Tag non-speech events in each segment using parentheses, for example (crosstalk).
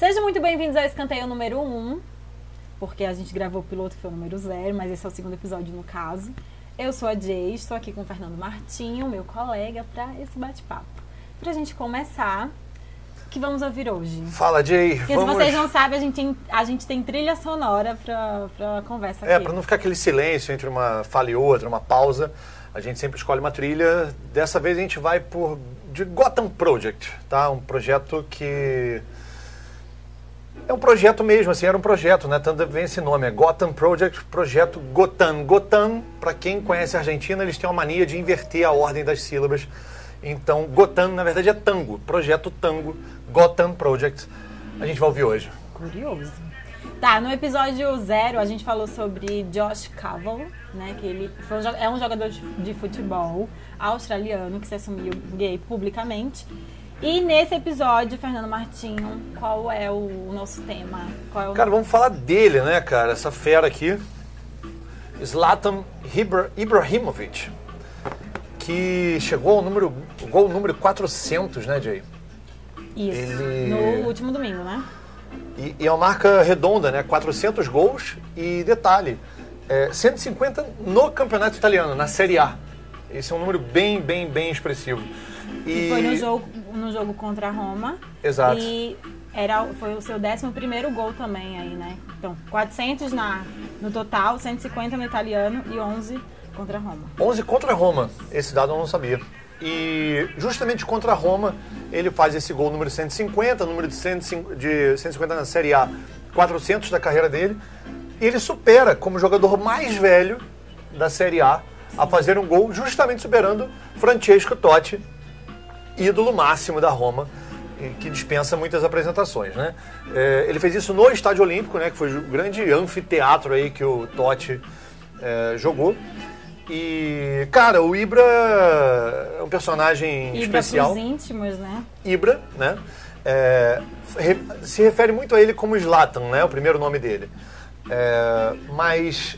Sejam muito bem-vindos ao Escanteio número 1, porque a gente gravou o piloto que foi o número 0, mas esse é o segundo episódio no caso. Eu sou a Jay, estou aqui com o Fernando Martinho, meu colega, para esse bate-papo. Pra gente começar, o que vamos ouvir hoje? Fala, Jay. Porque vamos... se vocês não sabem, a gente tem, a gente tem trilha sonora pra, pra conversa É, aqui. para não ficar aquele silêncio entre uma fala e outra, uma pausa, a gente sempre escolhe uma trilha. Dessa vez a gente vai por de Gotham Project, tá? Um projeto que é um projeto mesmo, assim, era um projeto, né? Tanto vem esse nome, é Gotham Project, projeto Gotham. Gotham, para quem conhece a Argentina, eles têm uma mania de inverter a ordem das sílabas. Então, Gotham, na verdade, é tango, projeto tango, Gotham Project. A gente vai ouvir hoje. Curioso. Tá, no episódio zero a gente falou sobre Josh Caval, né? Que ele um é um jogador de futebol australiano que se assumiu gay publicamente. E nesse episódio, Fernando Martinho, qual é o, nosso tema? É o Cara, vamos falar dele, né, cara? Essa fera aqui. Zlatan Ibra- Ibrahimovic. Que chegou ao número, gol número 400, né, Jay? Isso. ele- No último domingo, né? E, e é uma marca redonda, né? 400 gols e detalhe, é, 150 no campeonato italiano, na Série A. Esse é um número bem, bem, bem expressivo. E foi no jogo, no jogo contra a Roma. Exato. E era, foi o seu 11 primeiro gol também aí, né? Então, 400 na, no total, 150 no italiano e 11 contra a Roma. 11 contra a Roma. Esse dado eu não sabia. E justamente contra a Roma, ele faz esse gol número 150, número de, 150 de 150 na Série A, 400 da carreira dele. E ele supera como jogador mais velho da Série A a fazer um gol, justamente superando Francesco Totti, ídolo máximo da Roma, que dispensa muitas apresentações, né? É, ele fez isso no Estádio Olímpico, né? Que foi o grande anfiteatro aí que o Totti é, jogou. E, cara, o Ibra é um personagem E especial. os íntimos, né? Ibra, né? É, se refere muito a ele como Zlatan, né? O primeiro nome dele. É, mas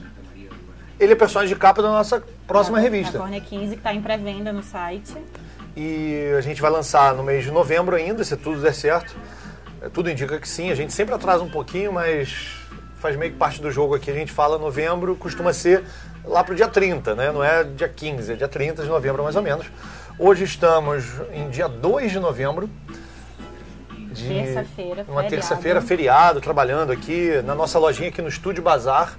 ele é personagem de capa da nossa próxima Da- revista. Da Córnea 15, que está em pré-venda no site. E a gente vai lançar no mês de novembro ainda, se tudo der certo. É, Tudo indica que sim, a gente sempre atrasa um pouquinho, mas faz meio que parte do jogo aqui. A gente fala novembro, costuma ser lá pro dia 30, né? Não é dia 15, é dia 30 de novembro mais ou menos. Hoje estamos em dia 2 de novembro. De- Terça-feira, Uma terça-feira, feriado, trabalhando aqui na nossa lojinha aqui no Estúdio Bazar.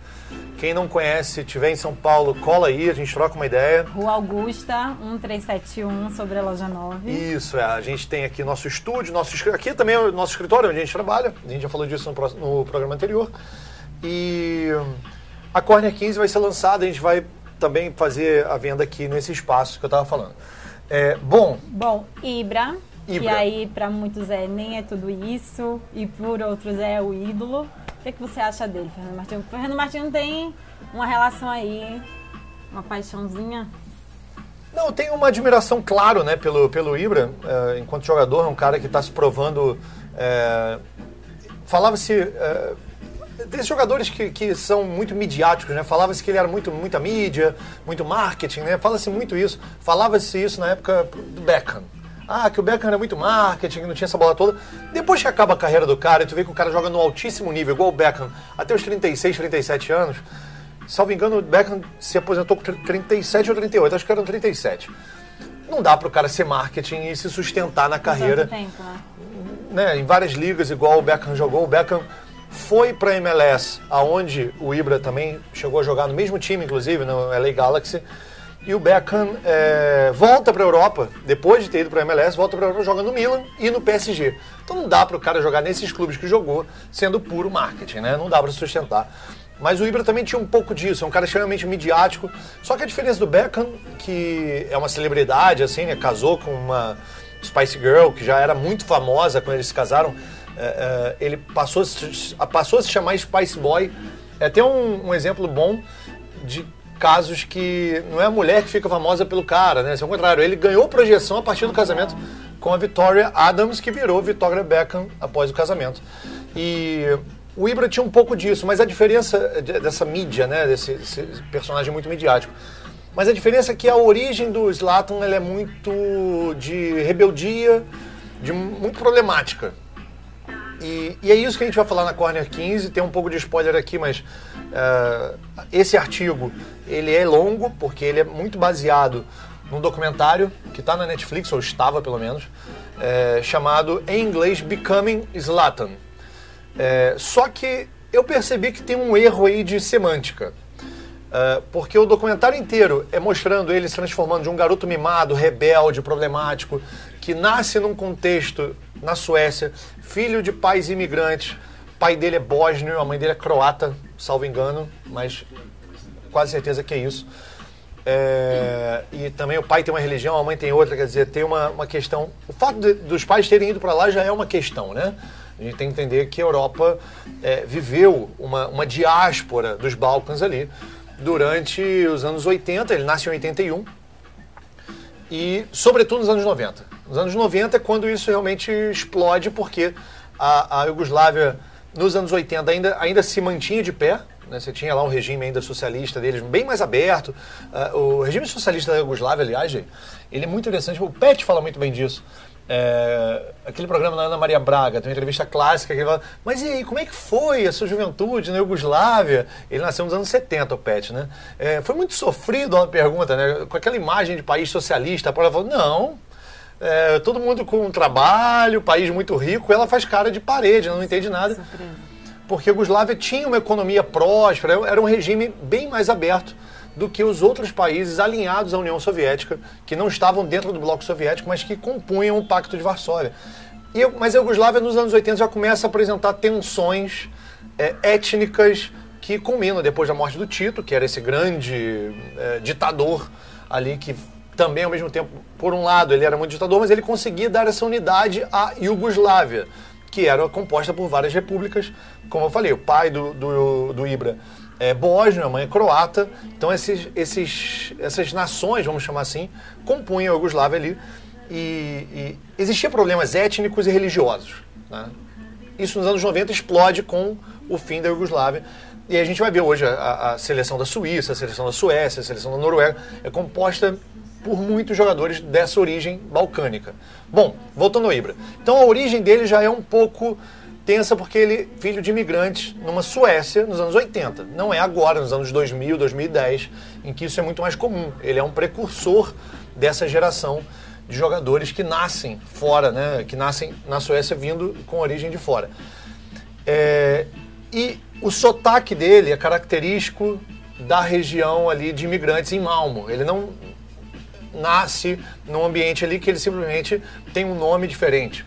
Quem não conhece, tiver em São Paulo, cola aí, a gente troca uma ideia. Rua Augusta, 1371, sobre a loja 9. Isso, é. A gente tem aqui nosso estúdio, nosso aqui também é o nosso escritório onde a gente trabalha. A gente já falou disso no, no programa anterior. E a Corner 15 vai ser lançada, a gente vai também fazer a venda aqui nesse espaço que eu estava falando. É, bom, Bom, Ibra, que Ibra. aí para muitos é nem é tudo isso, e por outros é o ídolo. O que, é que você acha dele, Fernando Martins? Fernando Martins tem uma relação aí, uma paixãozinha. Não, eu tenho uma admiração, claro, né, pelo, pelo Ibra, eh, enquanto jogador, é um cara que está se provando. eh, Falava-se. eh, desses jogadores que, que são muito midiáticos, né? Falava-se que ele era muito, muita mídia, muito marketing, né? Fala-se muito isso. Falava-se isso na época do Beckham. Ah, que o Beckham era muito marketing, que não tinha essa bola toda. Depois que acaba a carreira do cara e tu vê que o cara joga no altíssimo nível, igual o Beckham, até os 36, 37 anos, salvo engano, o Beckham se aposentou com 37 ou 38, acho que eram 37. Não dá pro cara ser marketing e se sustentar na carreira tempo, né? né, em várias ligas, igual o Beckham jogou. O Beckham foi para MLS, aonde o Ibra também chegou a jogar no mesmo time, inclusive, no LA Galaxy. E o Beckham é, volta para a Europa, depois de ter ido para a MLS, volta para a Europa, joga no Milan e no PSG. Então não dá para o cara jogar nesses clubes que jogou, sendo puro marketing, né? Não dá para sustentar. Mas o Ibra também tinha um pouco disso, é um cara extremamente midiático. Só que a diferença do Beckham, que é uma celebridade, assim, né? Casou com uma Spice Girl, que já era muito famosa quando eles se casaram. é, é, ele passou, passou a se chamar Spice Boy. É até um, um exemplo bom de casos que não é a mulher que fica famosa pelo cara, né? Isso é o contrário. Ele ganhou projeção a partir do casamento com a Victoria Adams, que virou Victoria Beckham após o casamento. E o Ibra tinha um pouco disso, mas a diferença de- dessa mídia, né? Desse, personagem muito midiático. Mas a diferença é que a origem do Zlatan é muito de rebeldia, de muito problemática. E, e, é isso que a gente vai falar na Corner 15. Tem um pouco de spoiler aqui, mas uh, esse artigo ele é longo porque ele é muito baseado num documentário que está na Netflix ou estava pelo menos, é, chamado em inglês Becoming Zlatan. É, só que eu percebi que tem um erro aí de semântica. Uh, porque o documentário inteiro é mostrando ele se transformando de um garoto mimado, rebelde, problemático, que nasce num contexto na Suécia, filho de pais imigrantes. O pai dele é bósnio, a mãe dele é croata, salvo engano, mas quase certeza que é isso. É, e também o pai tem uma religião, a mãe tem outra, quer dizer, tem uma, uma questão. O fato de, dos pais terem ido para lá já é uma questão, né? A gente tem que entender que a Europa é, viveu uma, uma diáspora dos Balcãs ali durante os anos 80, ele nasce em 81, e sobretudo nos anos 90. Nos anos 90 é quando isso realmente explode, porque a, a Iugoslávia, nos anos 80, ainda, ainda se mantinha de pé, né? Você tinha lá um regime ainda socialista deles, bem mais aberto. Uh, o regime socialista da Iugoslávia, aliás, ele é muito interessante. O Pet fala muito bem disso. É, aquele programa da Ana Maria Braga, tem uma entrevista clássica que ele fala, mas e aí, como é que foi a sua juventude na Iugoslávia? Ele nasceu nos anos 70, o Pet, né? É, foi muito sofrido a pergunta, né? Com aquela imagem de país socialista, a Paula falou, não, é, todo mundo com trabalho, país muito rico, ela faz cara de parede, não entende nada. Porque a Iugoslávia tinha uma economia próspera, era um regime bem mais aberto do que os outros países alinhados à União Soviética, que não estavam dentro do bloco soviético, mas que compunham o Pacto de Varsóvia. E, mas a Iugoslávia, nos anos 80, já começa a apresentar tensões é, étnicas que culminam depois da morte do Tito, que era esse grande é, ditador ali que também, ao mesmo tempo, por um lado, ele era muito ditador, mas ele conseguia dar essa unidade à Iugoslávia, que era composta por várias repúblicas. Como eu falei, o pai do, do, do Ibra é bósnio, a mãe é croata. Então esses, esses, essas nações, vamos chamar assim, compunham a Iugoslávia ali. E, e existiam problemas étnicos e religiosos. Né? Isso nos anos 90 explode com o fim da Iugoslávia. E a gente vai ver hoje a, a, seleção da Suíça, a seleção da Suécia, a seleção da Noruega, é composta por muitos jogadores dessa origem balcânica. Bom, voltando ao Ibra. Então a origem dele já é um pouco tensa porque ele filho de imigrantes numa Suécia nos anos 80. Não é agora, nos anos 2000, 2010, em que isso é muito mais comum. Ele é um precursor dessa geração de jogadores que nascem fora, né? que nascem na Suécia vindo com origem de fora. É, e o sotaque dele é característico da região ali de imigrantes em Malmo. Ele não nasce num ambiente ali que ele simplesmente tem um nome diferente.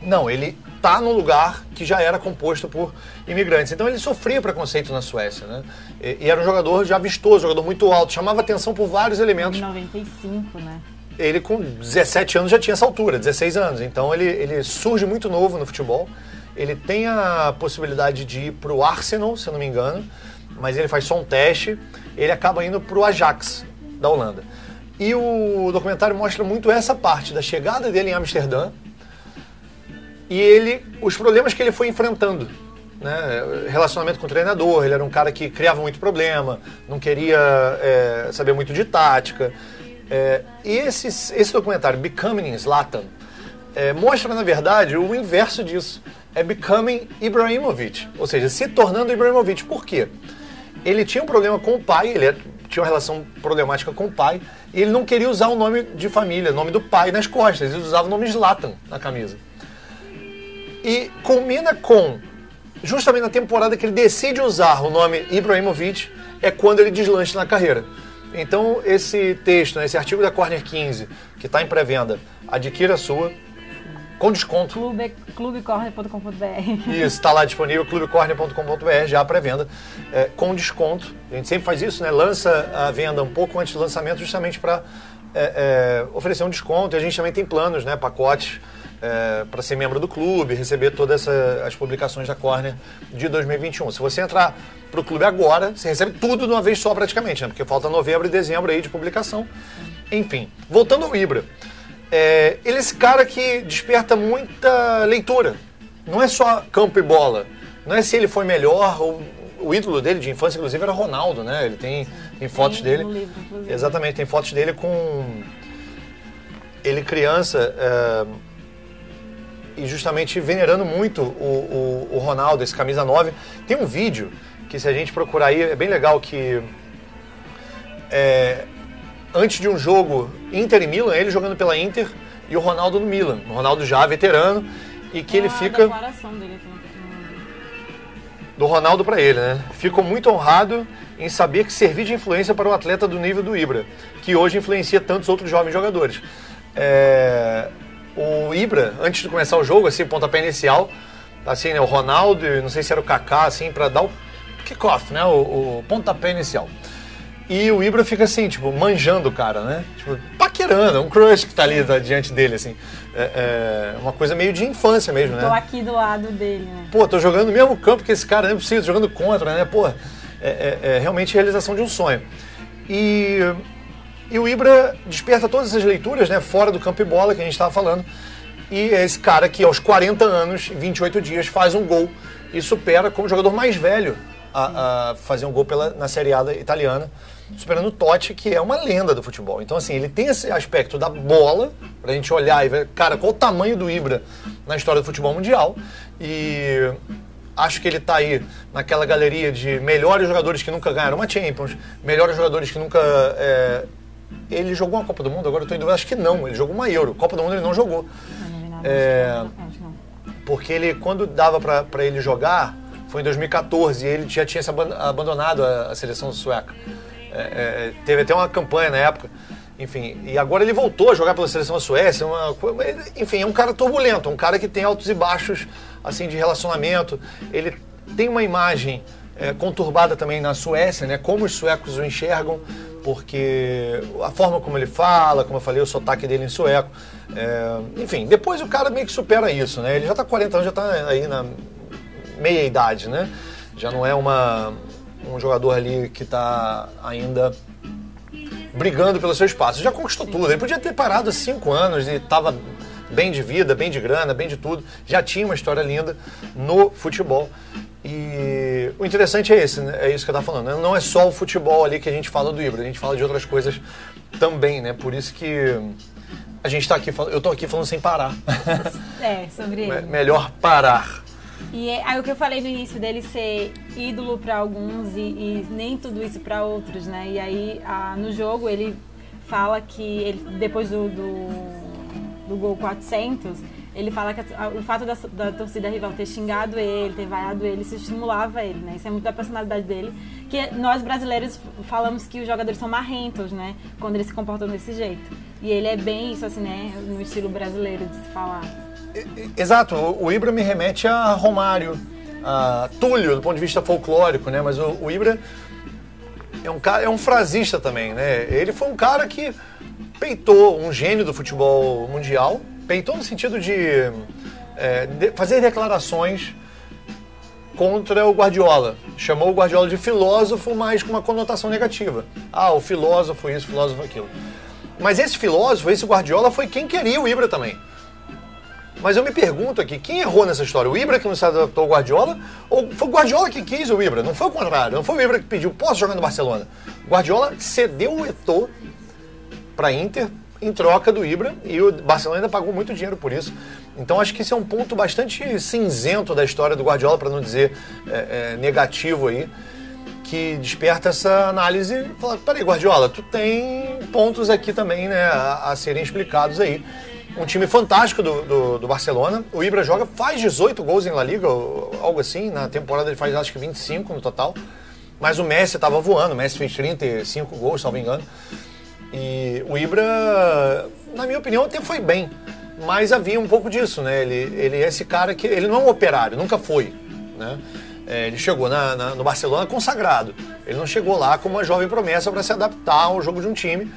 Não, ele está num lugar que já era composto por imigrantes. Então ele sofria preconceito na Suécia, né? E, e, era um jogador já vistoso, jogador muito alto, chamava atenção por vários elementos. Em 95, né? Ele com 17 anos já tinha essa altura, 16 anos. Então ele, ele surge muito novo no futebol. Ele tem a possibilidade de ir para o Arsenal, se eu não me engano, mas ele faz só um teste. Ele acaba indo para o Ajax, da Holanda. E o documentário mostra muito essa parte da chegada dele em Amsterdã, e ele, os problemas que ele foi enfrentando. Né? Relacionamento com o treinador, ele era um cara que criava muito problema, não queria é, saber muito de tática. É, e esse, esse documentário, Becoming Zlatan, é, mostra, na verdade, o inverso disso. É Becoming Ibrahimovic, ou seja, se tornando Ibrahimovic. Por quê? Ele tinha um problema com o pai, ele tinha uma relação problemática com o pai, e ele não queria usar o nome de família, o nome do pai nas costas, ele usava o nome Zlatan na camisa. E culmina com, justamente na temporada que ele decide usar o nome Ibrahimovic, é quando ele deslancha na carreira. Então, esse texto, né, esse artigo da Corner 15, que está em pré-venda, adquira a sua, com desconto. Clube, clubecorner.com.br. Isso, está lá disponível, clubecorner.com.br, já pré-venda, é, com desconto. A gente sempre faz isso, né? Lança a venda um pouco antes do lançamento, justamente para é, é, oferecer um desconto. E a gente também tem planos, né? Pacotes é, para ser membro do clube, receber todas as publicações da Corner de 2021. Se você entrar para o clube agora, você recebe tudo de uma vez só praticamente, né? porque falta novembro e dezembro aí de publicação. Enfim, voltando ao Ibra. É, ele é esse cara que desperta muita leitura. Não é só campo e bola. Não é se ele foi melhor ou o ídolo dele de infância, inclusive, era Ronaldo, né? Ele tem, tem fotos tem dele. Livro, exatamente, tem fotos dele com ele criança. É, e justamente venerando muito o, o, o, Ronaldo, esse camisa 9. Tem um vídeo que se a gente procurar aí, é bem legal que é, antes de um jogo Inter e Milan, ele jogando pela Inter e o Ronaldo no Milan. O Ronaldo já veterano e que ah, ele fica do Ronaldo para ele, né? Ficou muito honrado em saber que servir de influência para um atleta do nível do Ibra, que hoje influencia tantos outros jovens jogadores. É, o Ibra, antes de começar o jogo, assim, pontapé inicial, assim, né, o Ronaldo, não sei se era o Kaká, assim, para dar o kickoff, né, o, o, pontapé inicial. E o Ibra fica assim, tipo, manjando o cara, né? Tipo, paquerando, um crush que tá ali tá, diante dele, assim. É, é, uma coisa meio de infância mesmo, né? Tô aqui do lado dele, né? Pô, tô jogando no mesmo campo que esse cara, não precisa, jogando contra, né? Pô, é, é, é realmente realização de um sonho. E e o Ibra desperta todas essas leituras, né, fora do campo e bola que a gente estava falando. E é esse cara que aos 40 anos, 28 dias, faz um gol e supera como jogador mais velho a, a fazer um gol pela, na Série A italiana, superando o Totti, que é uma lenda do futebol. Então, assim, ele tem esse aspecto da bola, pra gente olhar e ver, cara, qual o tamanho do Ibra na história do futebol mundial. E acho que ele está aí naquela galeria de melhores jogadores que nunca ganharam uma Champions, melhores jogadores que nunca é, ele jogou uma Copa do Mundo? Agora eu estou em dúvida, acho que não. Ele jogou uma Euro. Copa do Mundo ele não jogou. É, porque ele, quando dava para ele jogar, foi em 2014 e ele já tinha se abandonado a, a seleção sueca. É, é, teve até uma campanha na época. Enfim, e agora ele voltou a jogar pela seleção da Suécia. Uma, enfim, é um cara turbulento, um cara que tem altos e baixos assim de relacionamento. Ele tem uma imagem é, conturbada também na Suécia, né? Como os suecos o enxergam porque a forma como ele fala, como eu falei, o sotaque dele em sueco. É, enfim, depois o cara meio que supera isso, né? Ele já está 40 anos, já está aí na meia idade, né? Já não é uma, um jogador ali que está ainda brigando pelo seu espaço. Já conquistou tudo. Ele podia ter parado há cinco anos e estava bem de vida, bem de grana, bem de tudo. Já tinha uma história linda no futebol. E o interessante é esse, né? é isso que eu estava falando. Né? Não é só o futebol ali que a gente fala do Ibra, a gente fala de outras coisas também, né? Por isso que a gente está aqui, eu estou aqui falando sem parar. É, sobre (laughs) ele. Melhor parar. E é, aí o que eu falei no início dele ser ídolo para alguns e, e, nem tudo isso para outros, né? E aí a, no jogo ele fala que ele, depois do, do, do gol 400 ele fala que a, o fato da, da, torcida rival ter xingado ele, ter vaiado ele, isso estimulava ele, né? Isso é muito da personalidade dele. Que nós brasileiros falamos que os jogadores são marrentos, né? Quando eles se comportam desse jeito. E ele é bem isso, assim, né? No estilo brasileiro de se falar. Exato. O Ibra me remete a Romário, a Túlio, do ponto de vista folclórico, né? Mas o, o Ibra é um, cara, é um frasista também, né? Ele foi um cara que peitou um gênio do futebol mundial, peitou no sentido de, é, de fazer declarações contra o Guardiola. Chamou o Guardiola de filósofo, mas com uma conotação negativa. Ah, o filósofo isso, o filósofo aquilo. Mas esse filósofo, esse Guardiola, foi quem queria o Ibra também. Mas eu me pergunto aqui, quem errou nessa história? O Ibra que não se adaptou ao Guardiola? Ou foi o Guardiola que quis o Ibra? Não foi o contrário. Não foi o Ibra que pediu, posso jogar no Barcelona? O Guardiola cedeu o Eto'o para Inter em troca do Ibra e o Barcelona ainda pagou muito dinheiro por isso. Então acho que esse é um ponto bastante cinzento da história do Guardiola, para não dizer é, é, negativo aí, que desperta essa análise. Fala, peraí, Guardiola, tu tem pontos aqui também né, a, a serem explicados aí. Um time fantástico do, do, do, Barcelona. O Ibra joga, faz 18 gols em La Liga, algo assim. Na temporada ele faz acho que 25 no total. Mas o Messi estava voando, o Messi fez 35 gols, se não me engano. E o Ibra, na minha opinião, até foi bem. Mas havia um pouco disso, né? Ele, ele é esse cara que. Ele não é um operário, nunca foi. Né? É, ele chegou na, na, no Barcelona consagrado. Ele não chegou lá como uma jovem promessa para se adaptar ao jogo de um time.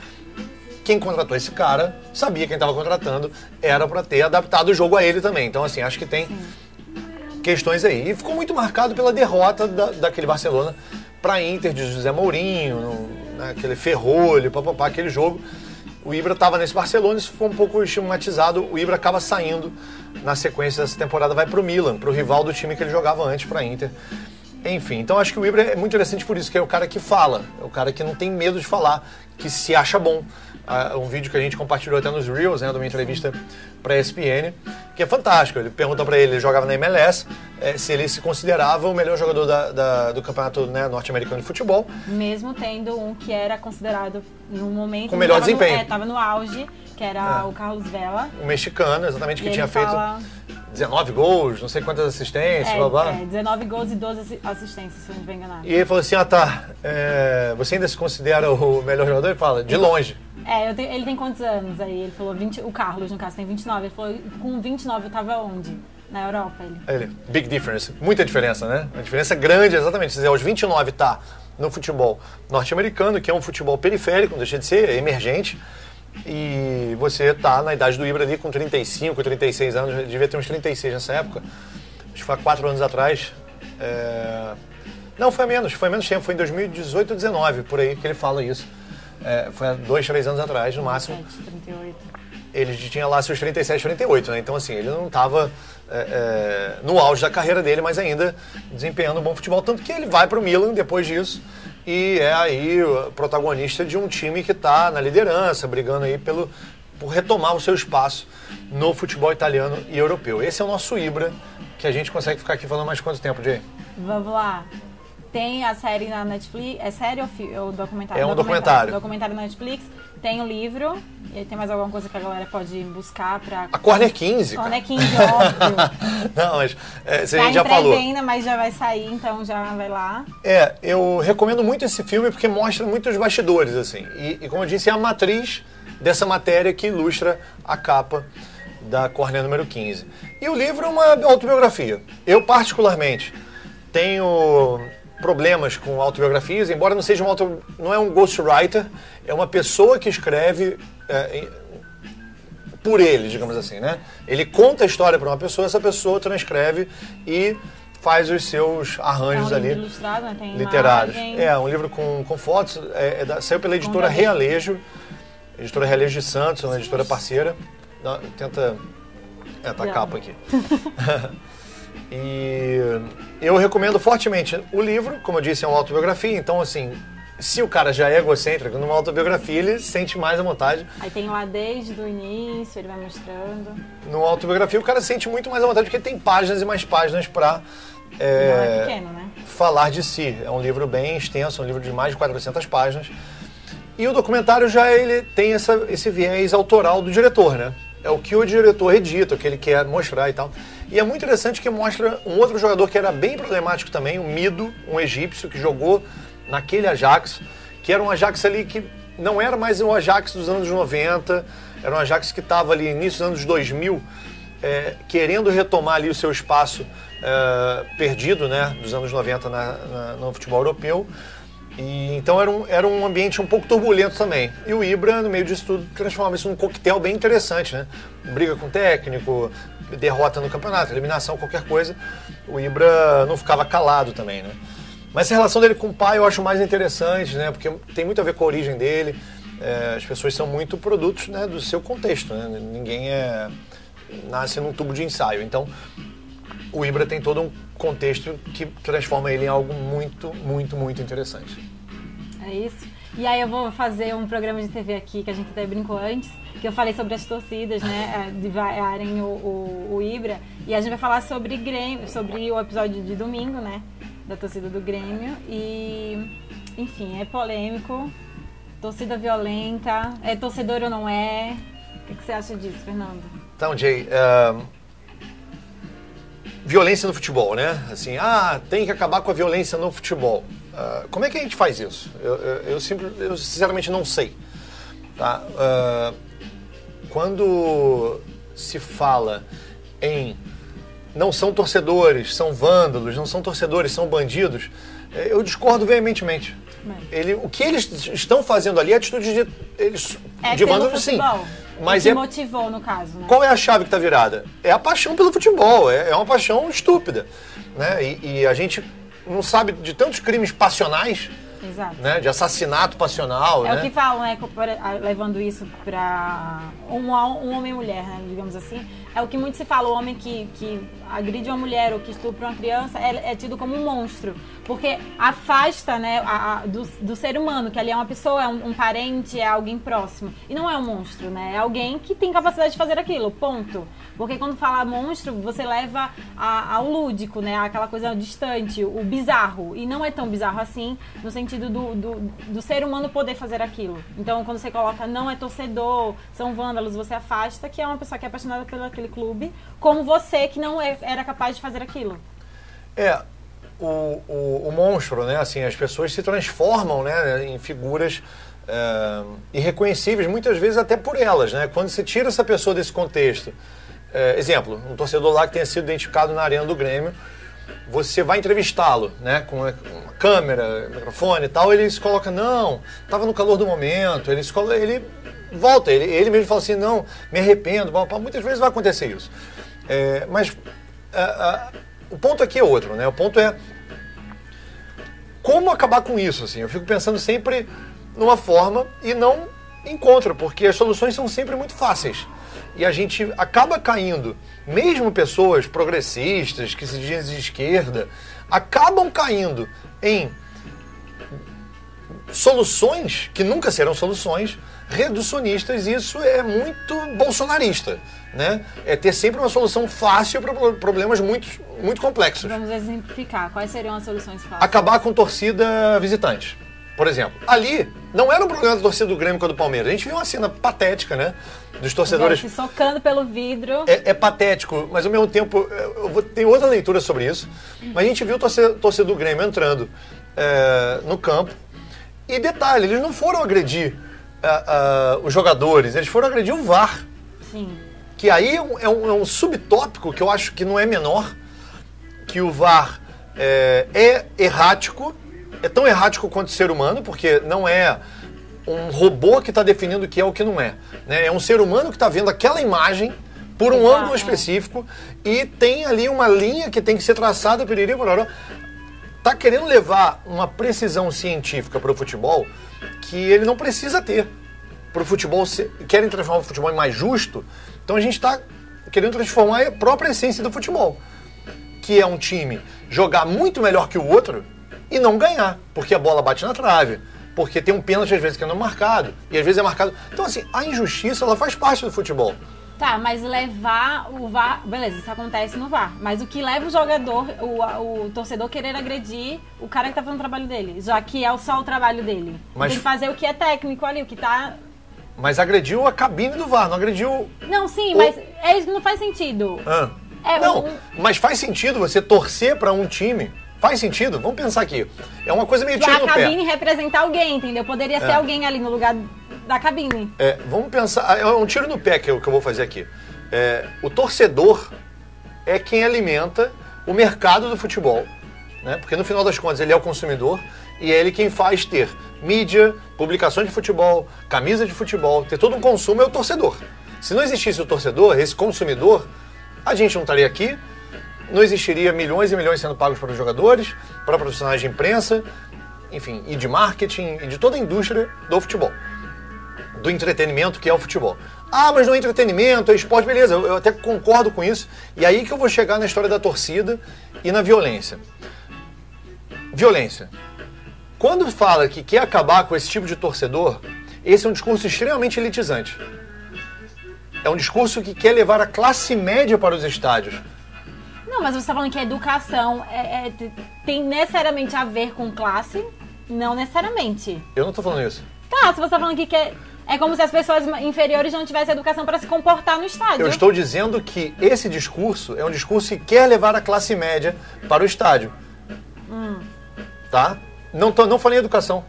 Quem contratou esse cara sabia quem estava contratando, era para ter adaptado o jogo a ele também. Então, assim, acho que tem Sim. questões aí. E ficou muito marcado pela derrota da, daquele Barcelona para Inter de José Mourinho, no, né, aquele ferrolho, papapá, aquele jogo. O Ibra estava nesse Barcelona, isso ficou um pouco estigmatizado. O Ibra acaba saindo na sequência dessa temporada, vai para o Milan, para o rival do time que ele jogava antes, para Inter. Enfim, então acho que o Ibra é muito interessante por isso, que é o cara que fala, é o cara que não tem medo de falar, que se acha bom. Um vídeo que a gente compartilhou até nos Reels, né, de uma entrevista para a ESPN, que é fantástico. Ele pergunta para ele, ele jogava na MLS, é, se ele se considerava o melhor jogador da, da, do campeonato né, norte-americano de futebol. Mesmo tendo um que era considerado, no momento... Com melhor desempenho. Estava no, é, no auge, que era é. o Carlos Vela. O mexicano, exatamente, que tinha fala... feito 19 gols, não sei quantas assistências, é, blá blá. É, 19 gols e 12 assistências, se eu não me engano. E ele falou assim: ah tá, é, você ainda se considera o melhor jogador? Ele fala, de longe. É, ele tem quantos anos aí? Ele falou 20, o Carlos, no caso, tem 29. Ele falou, com 29 eu tava onde? Na Europa, ele. ele. Big difference. Muita diferença, né? A diferença é grande, exatamente. Quer dizer, aos 29 tá no futebol norte-americano, que é um futebol periférico, não deixa de ser, é emergente. E você tá na idade do Ibra ali com 35, 36 anos, devia ter uns 36 nessa época. Acho que foi há 4 anos atrás. É... Não, foi menos, foi menos tempo, foi em 2018 ou 2019, por aí que ele fala isso. É, foi há dois, três anos atrás, no máximo. 38. Ele tinha lá seus 37, 38, né? Então, assim, ele não estava é, é, no auge da carreira dele, mas ainda desempenhando um bom futebol. Tanto que ele vai para o Milan depois disso e é aí o protagonista de um time que está na liderança, brigando aí pelo, por retomar o seu espaço no futebol italiano e europeu. Esse é o nosso Ibra, que a gente consegue ficar aqui falando mais quanto tempo, Jay? Vamos lá. Tem a série na Netflix. É série ou, ou documentário? É um documentário. Documentário na Netflix. Tem o livro. E tem mais alguma coisa que a galera pode buscar pra. A Corner 15. Corner 15, óbvio. (laughs) Não, mas é, se tá a gente já falou. ainda, mas já vai sair, então já vai lá. É, eu recomendo muito esse filme porque mostra muitos bastidores, assim. E, e como eu disse, é a matriz dessa matéria que ilustra a capa da Corner número 15. E o livro é uma autobiografia. Eu, particularmente, tenho problemas com autobiografias, embora não seja um auto, não é um ghostwriter, é uma pessoa que escreve é, por ele, digamos assim, né? Ele conta a história para uma pessoa, essa pessoa transcreve e faz os seus arranjos é um ali ilustrado, né? Tem literários. Imagem. É um livro com, com fotos, é, é da, saiu pela editora Realejo, editora Realejo de Santos, uma editora parceira. tenta, é, tá a capa aqui. (laughs) E eu recomendo fortemente o livro, como eu disse, é uma autobiografia, então assim, se o cara já é egocêntrico, numa autobiografia ele sente mais à vontade. Aí tem lá desde o início, ele vai mostrando. Numa autobiografia o cara sente muito mais à vontade porque tem páginas e mais páginas para é, é pequeno, né? falar de si. É um livro bem extenso, um livro de mais de 400 páginas. E o documentário já ele tem essa, esse viés autoral do diretor, né? É o que o diretor edita, o que ele quer mostrar e tal. E é muito interessante que mostra um outro jogador que era bem problemático também, o Mido, um egípcio que jogou naquele Ajax, que era um Ajax ali que não era mais o Ajax dos anos 90, era um Ajax que estava ali início dos anos 2000, é, querendo retomar ali o seu espaço é, perdido, né, dos anos 90 na, na, no futebol europeu. E, então era um, era um ambiente um pouco turbulento também. E o Ibra, no meio disso tudo, transforma isso num coquetel bem interessante, né? Briga com o técnico, derrota no campeonato, eliminação, qualquer coisa, o Ibra não ficava calado também, né? Mas a relação dele com o pai eu acho mais interessante, né? Porque tem muito a ver com a origem dele. É, as pessoas são muito produtos né, do seu contexto, né? Ninguém é, nasce num tubo de ensaio. Então, o Ibra tem todo um contexto que transforma ele em algo muito, muito, muito interessante. É isso. E aí eu vou fazer um programa de TV aqui que a gente até brincou antes, que eu falei sobre as torcidas, né, (laughs) é, de vaiarem o, o, o, Ibra. E a gente vai falar sobre Grêmio, sobre o episódio de domingo, né, da torcida do Grêmio. E, enfim, é polêmico, torcida violenta, é torcedor ou não é? O que, que você acha disso, Fernando? Então, Jay, uh, violência no futebol, né? Assim, ah, tem que acabar com a violência no futebol. Uh, como é que a gente faz isso? Eu, eu, eu, eu sinceramente não sei. Tá? Uh, quando se fala em não são torcedores, são vândalos, não são torcedores, são bandidos, eh, eu discordo veementemente. Ele, o que eles estão fazendo ali é atitude de, eles, é de vândalos, sim. Mas o que é, motivou, no caso, né? Qual é a chave que está virada? É a paixão pelo futebol, é, é uma paixão estúpida. Né? E, e a gente não sabe de tantos crimes passionais Exato. Né, de assassinato passional. É né? o que falam, né, levando isso para um, um homem e mulher, né, digamos assim. É o que muito se fala, o homem que, que agride uma mulher ou que estupra uma criança é, é tido como um monstro. Porque afasta né, a, a, do, do, ser humano, que ali é uma pessoa, é um, um, parente, é alguém próximo. E não é um monstro, né? É alguém que tem capacidade de fazer aquilo, ponto. Porque quando fala monstro, você leva a, ao lúdico, né? Aquela coisa distante, o bizarro. E não é tão bizarro assim, no sentido do, do, do ser humano poder fazer aquilo. Então, quando você coloca não é torcedor, são vândalos, você afasta que é uma pessoa que é apaixonada pelo clube, como você que não é, era capaz de fazer aquilo. É, o, o, o, monstro, né? Assim, as pessoas se transformam né, em figuras é, irreconhecíveis, muitas vezes até por elas, né? Quando você tira essa pessoa desse contexto, é, exemplo, um torcedor lá que tenha sido identificado na arena do Grêmio, você vai entrevistá-lo, né, com uma câmera, microfone e tal, ele se coloca, não, estava no calor do momento, ele, coloca, ele volta, ele, ele mesmo fala assim, não, me arrependo, muitas vezes vai acontecer isso. É, mas o ponto aqui é outro, né? O ponto é como acabar com isso, assim. Eu fico pensando sempre numa forma e não encontro, porque as soluções são sempre muito fáceis. E a gente acaba caindo, mesmo pessoas progressistas, que se dizem de esquerda, acabam caindo em soluções que nunca serão soluções reducionistas. Isso é muito bolsonarista né? É ter sempre uma solução fácil para problemas muito, muito complexos. Vamos exemplificar. Quais seriam as soluções fáceis? Acabar com torcida visitante. Por exemplo, ali não era um problema da torcida do Grêmio com a do Palmeiras. A gente viu uma cena patética, né? Dos torcedores. Se socando pelo vidro. É, é, patético, mas ao mesmo tempo, eu vou, tem outra leitura sobre isso. Mas a gente viu o torcedor, torcedor do Grêmio entrando é, no campo. E detalhe, eles não foram agredir uh, uh, os jogadores, eles foram agredir o VAR. Sim que aí é um, é um, é subtópico que eu acho que não é menor, que o VAR é, é errático, é tão errático quanto o ser humano, porque não é um robô que está definindo o que é o que não é. Né? É um ser humano que está vendo aquela imagem por um Exato. ângulo específico e tem ali uma linha que tem que ser traçada, piriri, pororó. Tá querendo levar uma precisão científica para o futebol que ele não precisa ter. Para o futebol, querem transformar o futebol em mais justo, então a gente está querendo transformar a própria essência do futebol, que é um time jogar muito melhor que o outro e não ganhar, porque a bola bate na trave, porque tem um pênalti às vezes que não é marcado, e às vezes é marcado. Então, assim, a injustiça ela faz parte do futebol. Tá, mas levar o VAR. Beleza, isso acontece no VAR. Mas o que leva o jogador, o, o torcedor, querer agredir o cara que tá fazendo o trabalho dele, já que é só o trabalho dele. Mas... Tem que fazer o que é técnico ali, o que tá mas agrediu a cabine do VAR, não agrediu. Não, sim, o... mas é, isso não faz sentido. Ah. É, não, um... mas faz sentido você torcer para um time. Faz sentido? Vamos pensar aqui. É uma coisa meio tiro A cabine representar alguém, entendeu? Poderia é. ser alguém ali no lugar da cabine. É, vamos pensar. É um tiro no pé que eu, que eu vou fazer aqui. É, o torcedor é quem alimenta o mercado do futebol. Né? Porque no final das contas ele é o consumidor e é ele quem faz ter mídia, publicações de futebol, camisa de futebol, ter todo um consumo é o torcedor. Se não existisse o torcedor, esse consumidor, a gente não estaria aqui, não existiria milhões e milhões sendo pagos para os jogadores, para profissionais de imprensa, enfim, e de marketing e de toda a indústria do futebol, do entretenimento que é o futebol. Ah, mas não é entretenimento, é esporte, beleza, eu até concordo com isso. E aí que eu vou chegar na história da torcida e na violência. Violência. Quando fala que quer acabar com esse tipo de torcedor, esse é um discurso extremamente elitizante. É um discurso que quer levar a classe média para os estádios. Não, mas você está falando que a educação é, é, tem necessariamente a ver com classe? Não necessariamente. Eu não estou falando isso. Tá, se você está falando que quer, é como se as pessoas inferiores não tivessem educação para se comportar no estádio. Eu estou dizendo que esse discurso é um discurso que quer levar a classe média para o estádio. Hum. Tá? Não, tô, não falei em educação.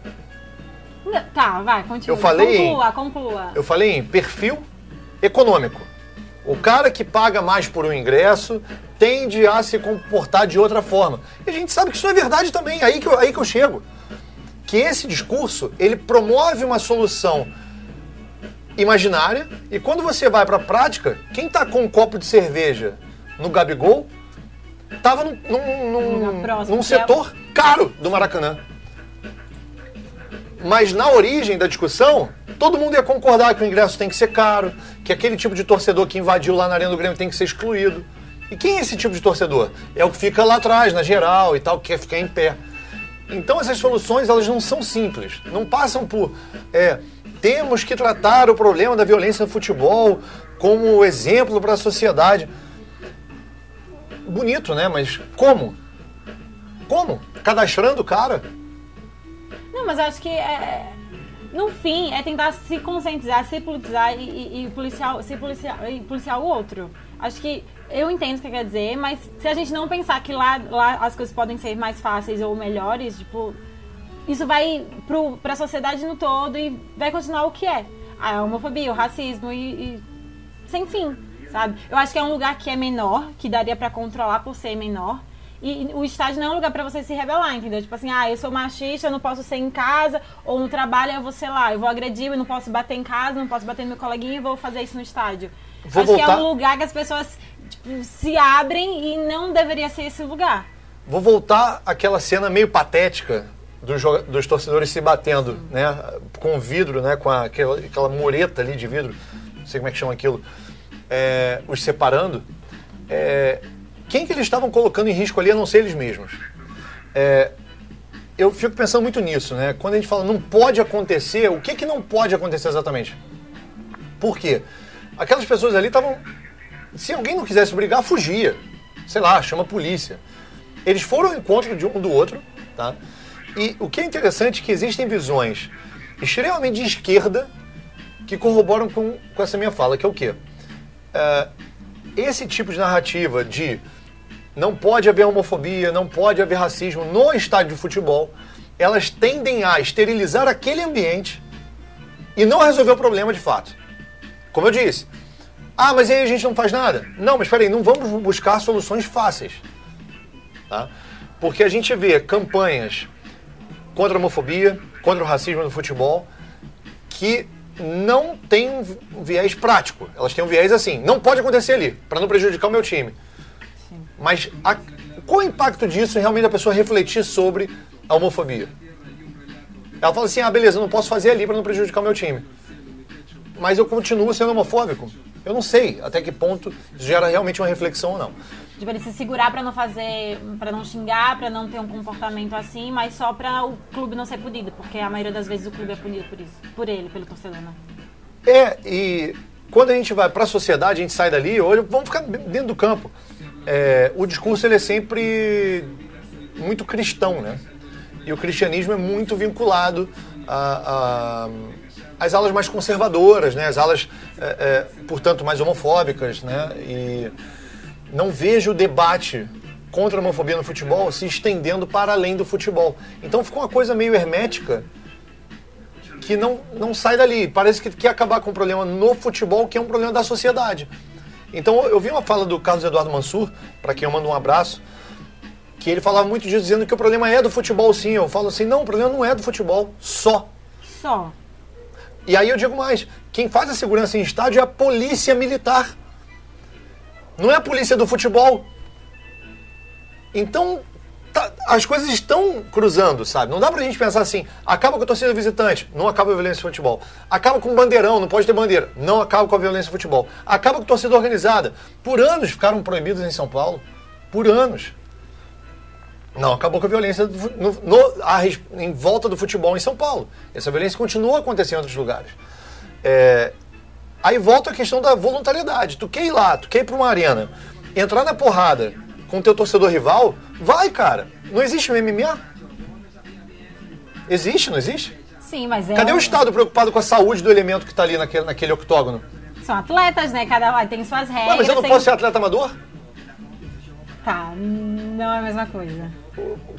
Tá, vai, continua. Eu falei conclua, conclua. Eu falei em perfil econômico. O cara que paga mais por um ingresso tende a se comportar de outra forma. E a gente sabe que isso é verdade também, aí que eu, aí que eu chego. Que esse discurso, ele promove uma solução imaginária e quando você vai para a prática, quem está com um copo de cerveja no Gabigol estava num, num, num, num setor caro do Maracanã. Mas na origem da discussão, todo mundo ia concordar que o ingresso tem que ser caro, que aquele tipo de torcedor que invadiu lá na Arena do Grêmio tem que ser excluído. E quem é esse tipo de torcedor? É o que fica lá atrás, na geral e tal, que quer ficar em pé. Então essas soluções elas não são simples, não passam por é, temos que tratar o problema da violência no futebol como exemplo para a sociedade. Bonito, né? Mas como? Como? Cadastrando o cara? Não, mas acho que é, no fim é tentar se conscientizar, se politizar e, e, e policiar, se policiar, e policiar o outro. Acho que eu entendo o que quer dizer, mas se a gente não pensar que lá, lá as coisas podem ser mais fáceis ou melhores, tipo, isso vai pro, pra sociedade no todo e vai continuar o que é. A homofobia, o racismo e, e sem fim, sabe? Eu acho que é um lugar que é menor, que daria para controlar por ser menor. E o estádio não é um lugar para você se rebelar, entendeu? Tipo assim, ah, eu sou machista, eu não posso ser em casa, ou no trabalho eu vou, sei lá, eu vou agredir, eu não posso bater em casa, não posso bater no meu coleguinha e vou fazer isso no estádio. Vou Acho voltar... que é um lugar que as pessoas tipo, se abrem e não deveria ser esse lugar. Vou voltar àquela cena meio patética dos, dos torcedores se batendo, né? Com vidro, né? Com a, aquela, aquela mureta ali de vidro, não sei como é que chama aquilo, é, os separando. É, quem que eles estavam colocando em risco ali a não ser eles mesmos? É, eu fico pensando muito nisso, né? Quando a gente fala não pode acontecer, o que, que não pode acontecer exatamente? Por quê? Aquelas pessoas ali estavam. Se alguém não quisesse brigar, fugia. Sei lá, chama a polícia. Eles foram ao encontro de um do outro, tá? E o que é interessante é que existem visões extremamente de esquerda que corroboram com, com essa minha fala, que é o quê? Uh, esse tipo de narrativa de não pode haver homofobia, não pode haver racismo no estádio de futebol, elas tendem a esterilizar aquele ambiente e não resolver o problema de fato. Como eu disse, ah, mas aí a gente não faz nada. Não, mas peraí, não vamos buscar soluções fáceis. Tá? Porque a gente vê campanhas contra a homofobia, contra o racismo no futebol, que não tem um viés prático. Elas têm um viés assim, não pode acontecer ali, para não prejudicar o meu time. Mas a, qual o impacto disso realmente a pessoa refletir sobre a homofobia? Ela fala assim, ah, beleza, eu não posso fazer ali para não prejudicar o meu time. Mas eu continuo sendo homofóbico. Eu não sei até que ponto isso gera realmente uma reflexão ou não de ele se segurar para não fazer, para não xingar, para não ter um comportamento assim, mas só para o clube não ser punido, porque a maioria das vezes o clube é punido por isso, por ele, pelo torcedor, né? É, e quando a gente vai para a sociedade, a gente sai dali, olha, vamos ficar dentro do campo. É, o discurso ele é sempre muito cristão, né? E o cristianismo é muito vinculado a, a as alas mais conservadoras, né? As alas, é, é, portanto, mais homofóbicas, né? E não vejo o debate contra a homofobia no futebol se estendendo para além do futebol. Então ficou uma coisa meio hermética que não, não sai dali. Parece que quer acabar com um problema no futebol, que é um problema da sociedade. Então eu vi uma fala do Carlos Eduardo Mansur, para quem eu mando um abraço, que ele falava muito disso, dizendo que o problema é do futebol sim. Eu falo assim, não, o problema não é do futebol, só. Só. E aí eu digo mais, quem faz a segurança em estádio é a polícia militar. Não é a polícia do futebol. Então, tá, as coisas estão cruzando, sabe? Não dá pra gente pensar assim, acaba com a torcida visitante, não acaba a violência no futebol. Acaba com o bandeirão, não pode ter bandeira, não acaba com a violência no futebol. Acaba com a torcida organizada. Por anos ficaram proibidos em São Paulo. Por anos. Não acabou com a violência no, no, a, em volta do futebol em São Paulo. Essa violência continua acontecendo em outros lugares. É, Aí volta a questão da voluntariedade. Tu quer ir lá, tu quer ir pra uma arena, entrar na porrada com o teu torcedor rival, vai, cara. Não existe um MMA? Existe, não existe? Sim, mas é. Cadê o Estado preocupado com a saúde do elemento que está ali naquele, naquele octógono? São atletas, né? Cada um tem suas regras. Ué, mas eu não tem... posso ser atleta amador? Tá, não é a mesma coisa.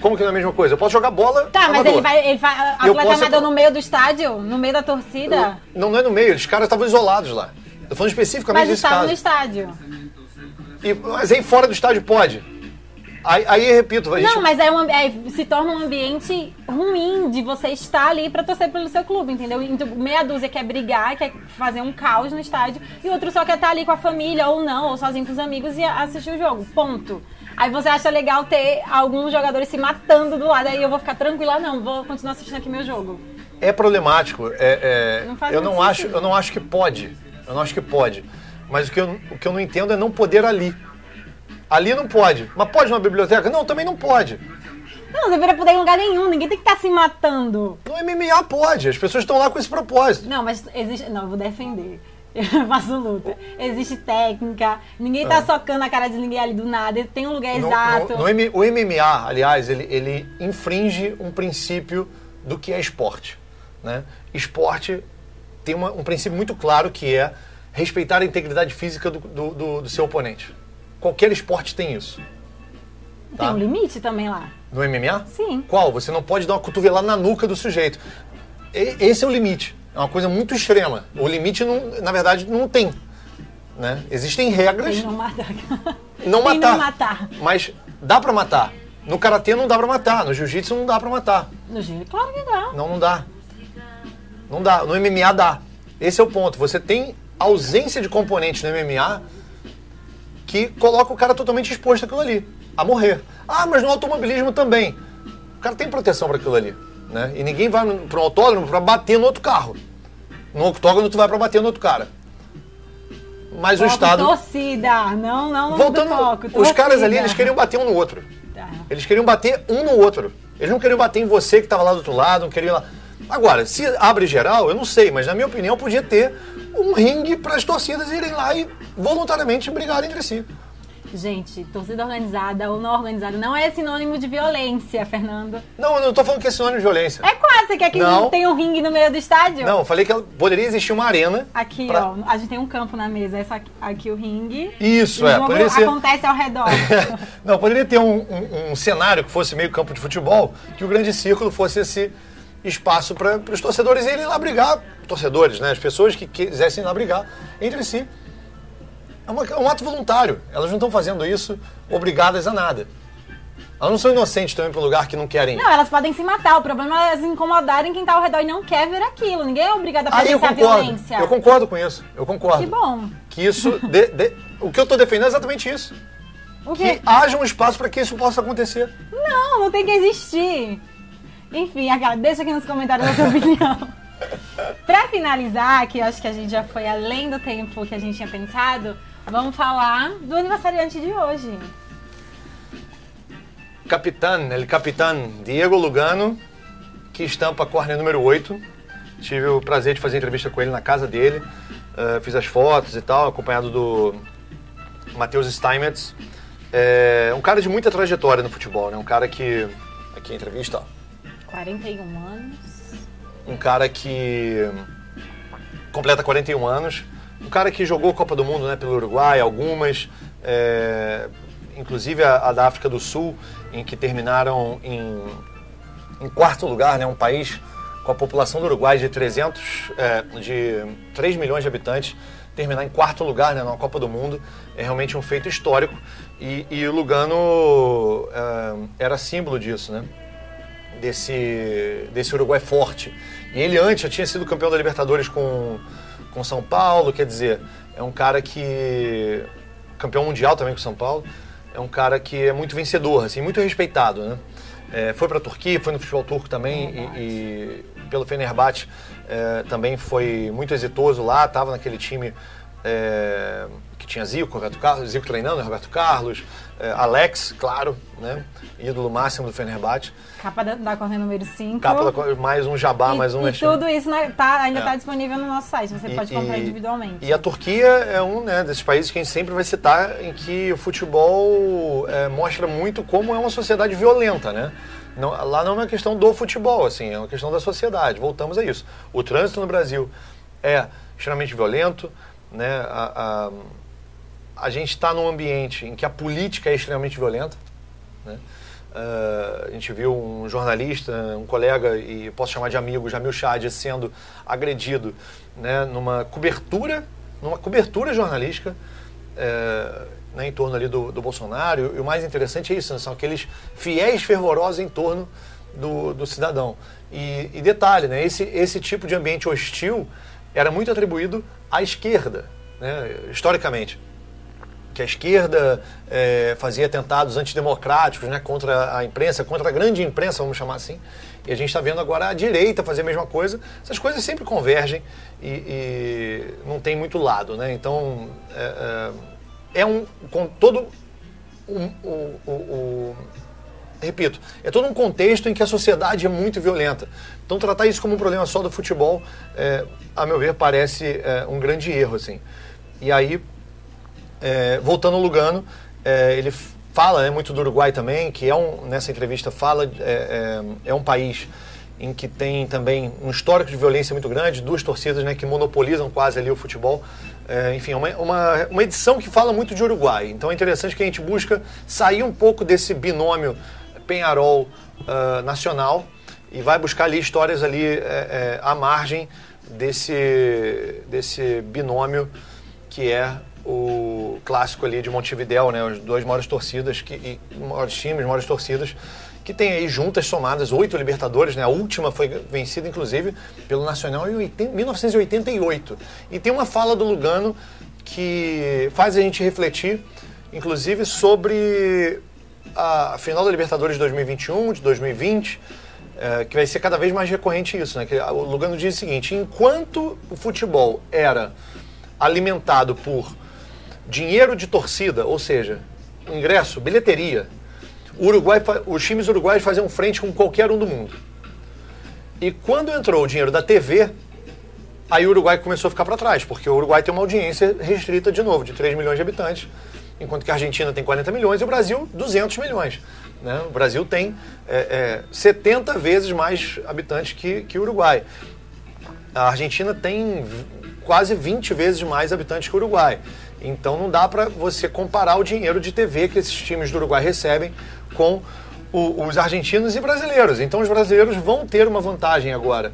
Como que não é a mesma coisa? Eu posso jogar bola. Tá, amador. mas ele vai. Ele vai atleta amador no meio do estádio? No meio da torcida? não, não é no meio, os caras estavam isolados lá. Tô falando especificamente mas desse caso. Mas no estádio. E, mas aí fora do estádio pode. Aí, aí repito, vai Não, mas é, um, é, se torna um ambiente ruim de você estar ali para torcer pelo seu clube, entendeu? Então, meia dúzia quer brigar, quer fazer um caos no estádio, e outro só quer estar ali com a família, ou não, ou sozinho com os amigos e assistir o jogo. Ponto. Aí você acha legal ter alguns jogadores se matando do lado, aí eu vou ficar tranquila, não, vou continuar assistindo aqui meu jogo. É problemático. É, é, Não eu, não acho, eu não acho que pode. Eu não acho que pode. Mas o que, eu, o que eu não entendo é não poder ali. Ali não pode. Mas pode numa biblioteca? Não, também não pode. Não, não deveria poder em lugar nenhum. Ninguém tem que estar se matando. No MMA pode. As pessoas estão lá com esse propósito. Não, mas existe. Não, eu vou defender. (laughs) Eu faço luta. Existe técnica. Ninguém tá socando a cara de ninguém ali do nada. Tem um lugar Ah. No- exato. no- no o MMA, aliás, ele, ele infringe um princípio do que é esporte. Né? Esporte tem uma- um princípio muito claro que é respeitar a integridade física do, do- do- do seu oponente. Qualquer esporte tem isso. Tem tá. um limite também lá. No MMA? Sim. Qual? Você não pode dar uma cotovelada na nuca do sujeito. E- esse é o limite. É uma coisa muito extrema. O limite, não, na verdade, não tem. Né? Existem regras. Tem não matar. Não Tem matar. não matar. Mas dá pra matar. No karatê não dá pra matar. No jiu-jitsu não dá pra matar. No giro, claro que dá. Não, não dá. Não dá. No MMA dá. Esse é o ponto. Você tem ausência de componentes no MMA que coloca o cara totalmente exposto àquilo ali, a morrer. Ah, mas no automobilismo também. O cara tem proteção para aquilo ali, né? E ninguém vai para um autódromo para bater no outro carro. No octógono tu vai para bater no outro cara. Mas o Estado... Torcida. Não, não, não. Voltando, do foco, os caras ali, eles queriam bater um no outro. Tá. Eles queriam bater um no outro. Eles não queriam bater em você que estava lá do outro lado, não queriam lá. Agora, se abre geral, eu não sei, mas na minha opinião podia ter um ringue para as torcidas irem lá e voluntariamente brigarem entre si. Gente, torcida organizada ou não organizada não é sinônimo de violência, Fernando. Não, eu não estou falando que é sinônimo de violência. É quase, você quer que Não. tenha um ringue no meio do estádio? Não, eu falei que poderia existir uma arena. Aqui, pra- ó, a gente tem um campo na mesa, essa aqui, aqui o ringue. Isso, é. Poderia ser... acontece ao redor. (laughs) não, poderia ter um, um- um cenário que fosse meio campo de futebol, que o grande círculo fosse esse espaço para os torcedores irem lá brigar, torcedores, né? As pessoas que quisessem ir lá brigar entre si. É, uma- é um ato voluntário. Elas não estão fazendo isso obrigadas a nada. Elas não são inocentes também para um lugar que não querem. Não, elas podem se matar. O problema é elas incomodarem quem tá ao redor e não quer ver aquilo. Ninguém é obrigado a eu presenciar violência. Eu concordo com isso. Eu concordo. Que bom. Que isso. de- de- o que eu estou defendendo é exatamente isso. Que haja um espaço para que isso possa acontecer. Não, não tem que existir. Enfim, aquela, deixa aqui nos comentários a sua (laughs) opinião. pra finalizar, que eu acho que a gente já foi além do tempo que a gente tinha pensado, vamos falar do aniversariante de hoje. Capitão, ele capitão Diego Lugano, que estampa a córnea número 8. Tive o prazer de fazer entrevista com ele na casa dele. eh, fiz as fotos e tal, acompanhado do Matheus Steinmetz. É um cara de muita trajetória no futebol, né? Um cara que. Aqui a entrevista, ó. 41 anos. um cara que completa 41 anos, um cara que jogou Copa do Mundo né, pelo Uruguai, algumas, é, inclusive a, a da África do Sul, em que terminaram em, em quarto lugar, né, um país com a população do Uruguai de 300, é, de 3 milhões de habitantes, terminar em quarto lugar né, na Copa do Mundo é realmente um feito histórico e, o Lugano é, era símbolo disso, né? Desse, desse Uruguai forte. E ele antes já tinha sido campeão da Libertadores com, com São Paulo, quer dizer, é um cara que. campeão mundial também com São Paulo, é um cara que é muito vencedor, assim, muito respeitado, né? É, foi para a Turquia, foi no futebol turco também e, e pelo Fenerbahçe é, também foi muito exitoso lá, estava naquele time é, que tinha Zico, Roberto Carlos, Zico treinando, Roberto Carlos, é, Alex, claro, né? ídolo máximo do Fenerbahçe. Capa da, da corner número 5. Capa da- mais um jabá, e, mais um e merchan. tudo isso na- tá, ainda É. está disponível no nosso site. Você E- pode comprar e- individualmente. E a Turquia é um né, desses países que a gente sempre vai citar em que o futebol é, mostra muito como é uma sociedade violenta, né? Não, lá não é uma questão do futebol, assim, é uma questão da sociedade. Voltamos a isso. O trânsito no Brasil é extremamente violento, né? A, a, a gente está num ambiente em que a política é extremamente violenta, né? Ah, a gente viu um jornalista, um colega, e posso chamar de amigo, Jamil Chad, sendo agredido né, numa cobertura, numa cobertura jornalística eh, né, em torno ali do, do Bolsonaro. E o mais interessante é isso, né, são aqueles fiéis fervorosos em torno do, do cidadão. E, e detalhe, né, esse, esse tipo de ambiente hostil era muito atribuído à esquerda, né, historicamente que a esquerda é, fazia atentados antidemocráticos né, contra a imprensa, contra a grande imprensa, vamos chamar assim. E a gente está vendo agora a direita fazer a mesma coisa. Essas coisas sempre convergem e, e não tem muito lado. Né? Então, é, é, é um. Com todo. O, repito, é todo um contexto em que a sociedade é muito violenta. Então, tratar isso como um problema só do futebol, é, a meu ver, parece é, um grande erro. Assim. E aí, é, voltando ao Lugano, é, ele fala né, muito do Uruguai também, que é um, nessa entrevista fala, é, é, é, um país em que tem também um histórico de violência muito grande, duas torcidas né, que monopolizam quase ali o futebol. É, enfim, uma, uma, uma edição que fala muito de Uruguai. Então é interessante que a gente busca sair um pouco desse binômio Penharol uh, nacional e vai buscar ali histórias ali é, é, à margem desse, desse binômio que é o clássico ali de Montevidéu, né? Os dois maiores torcidas, que, e, maiores times, maiores torcidas, que tem aí juntas somadas oito Libertadores, né? A última foi vencida, inclusive, pelo Nacional em 1988. E tem uma fala do Lugano que faz a gente refletir, inclusive, sobre a final da Libertadores de 2021, de 2020, é, que vai ser cada vez mais recorrente isso, né? Que o Lugano diz o seguinte: enquanto o futebol era alimentado por dinheiro de torcida, ou seja, ingresso, bilheteria, o Uruguai, os times uruguaios faziam frente com qualquer um do mundo. E quando entrou o dinheiro da TV, aí o Uruguai começou a ficar para trás, porque o Uruguai tem uma audiência restrita de novo, de 3 milhões de habitantes, enquanto que a Argentina tem 40 milhões e o Brasil 200 milhões. Né? O Brasil tem é, é, 70 vezes mais habitantes que, que o Uruguai. A Argentina tem quase 20 vezes mais habitantes que o Uruguai. Então não dá para você comparar o dinheiro de TV que esses times do Uruguai recebem com o, os argentinos e brasileiros. Então os brasileiros vão ter uma vantagem agora.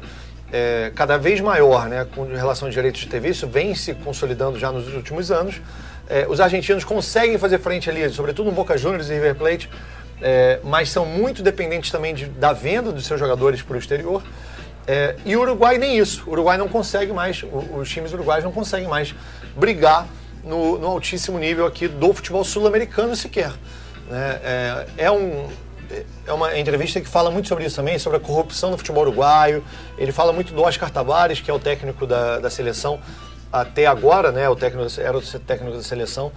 É, cada vez maior né, com relação a direitos de TV, isso vem se consolidando já nos últimos anos. É, os argentinos conseguem fazer frente ali, sobretudo no Boca Juniors e River Plate, é, mas são muito dependentes também de, da venda dos seus jogadores para o exterior. É, e o Uruguai nem isso. O Uruguai não consegue mais, os times uruguaios não conseguem mais brigar no, no altíssimo nível aqui do futebol sul-americano sequer. Né? É, é, um, é uma entrevista que fala muito sobre isso também, sobre a corrupção no futebol uruguaio. Ele fala muito do Oscar Tavares, que é o técnico da, da seleção até agora, né? O técnico, era o técnico da seleção.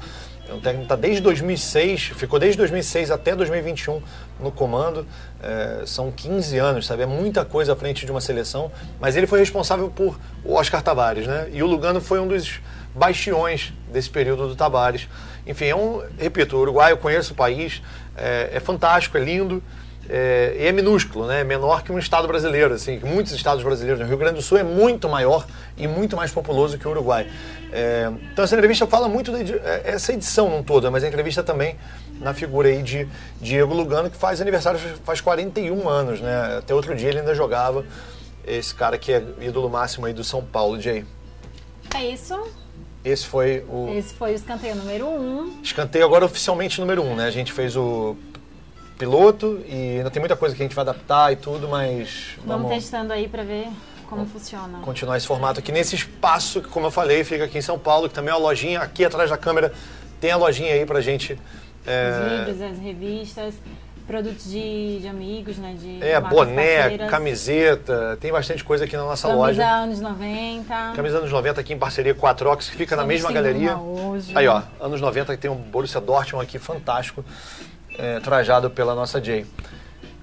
É um técnico que está desde 2006, ficou desde 2006 até 2021 no comando. É, são 15 anos, sabe? É muita coisa à frente de uma seleção. Mas ele foi responsável por o Oscar Tavares, né? E o Lugano foi um dos bastiões desse período do Tabares. Enfim, é um, repito, o Uruguai, eu conheço o país, é, é fantástico, é lindo, é, e é minúsculo, né? É menor que um estado brasileiro, assim, muitos estados brasileiros. O Rio Grande do Sul é muito maior e muito mais populoso que o Uruguai. É, então essa entrevista fala muito de, é, edição não toda, mas a entrevista também na figura aí de Diego Lugano, que faz aniversário faz 41 anos, né? Até outro dia ele ainda jogava. Esse cara que é ídolo máximo aí do São Paulo, Jay. É isso. Esse foi o. Esse foi o escanteio número um. Escanteio agora oficialmente número um, né? A gente fez o piloto e ainda tem muita coisa que a gente vai adaptar e tudo, mas. Vamos, vamos testando aí para ver como funciona. Continuar esse formato aqui nesse espaço que, como eu falei, fica aqui em São Paulo, que também é uma lojinha. Aqui atrás da câmera tem a lojinha aí pra gente. É... Os vídeos, as revistas produtos de, de amigos, né? De é, boné, parceiras. camiseta, tem bastante coisa aqui na nossa Camisa loja. Camisa anos 90. Camisa anos 90 aqui em parceria com a Trox, que fica Somos na mesma galeria. Hoje. Aí, ó, anos 90 que tem um Borussia Dortmund aqui fantástico, é, trajado pela nossa Jay.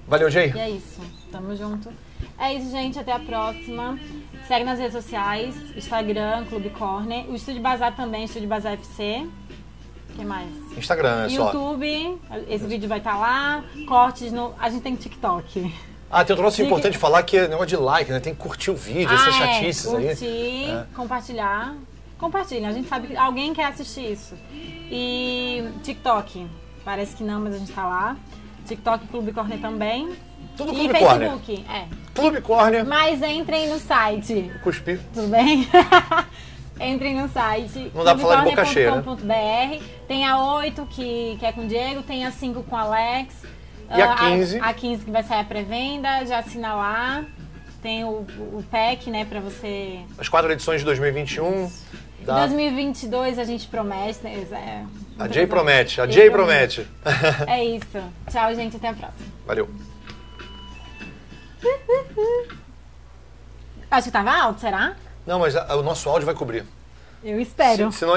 Valeu, Jay. E é isso. Tamo junto. É isso, gente. Até a próxima. Segue nas redes sociais, Instagram, Clube Corner. O Estúdio Bazar também, Estúdio Bazar FC. O que mais? Instagram, é só. YouTube, esse vídeo vai estar tá lá. Cortes no. A gente tem TikTok. Ah, tem um troço importante de falar que é negócio de like, né? Tem que curtir o vídeo, ah, essas é. chatices curtir, aí. Curtir, é. compartilhar. Compartilha, a gente sabe que alguém quer assistir isso. E TikTok, parece que não, mas a gente tá lá. TikTok Clube Corner também. Tudo e Clube Facebook, Corner. é. Clube Corner. Mas entrem no site. Cuspi. Tudo bem? (laughs) Entrem no site. Não dá pra falar de boca cheia. Né? Tem a 8 que, que é com o Diego, tem a 5 com o Alex. E a 15? A, a 15 que vai sair a pré-venda, já assina lá. Tem o, o pack, né, pra você. As quatro edições de 2021. Dá. 2022 a gente promete, né? É, A Jay promete, a Jay promete. (laughs) É isso. Tchau, gente. Até a próxima. Valeu. Acho que tava alto, será? Não, mas a- o nosso áudio vai cobrir. Eu espero. Se, se nós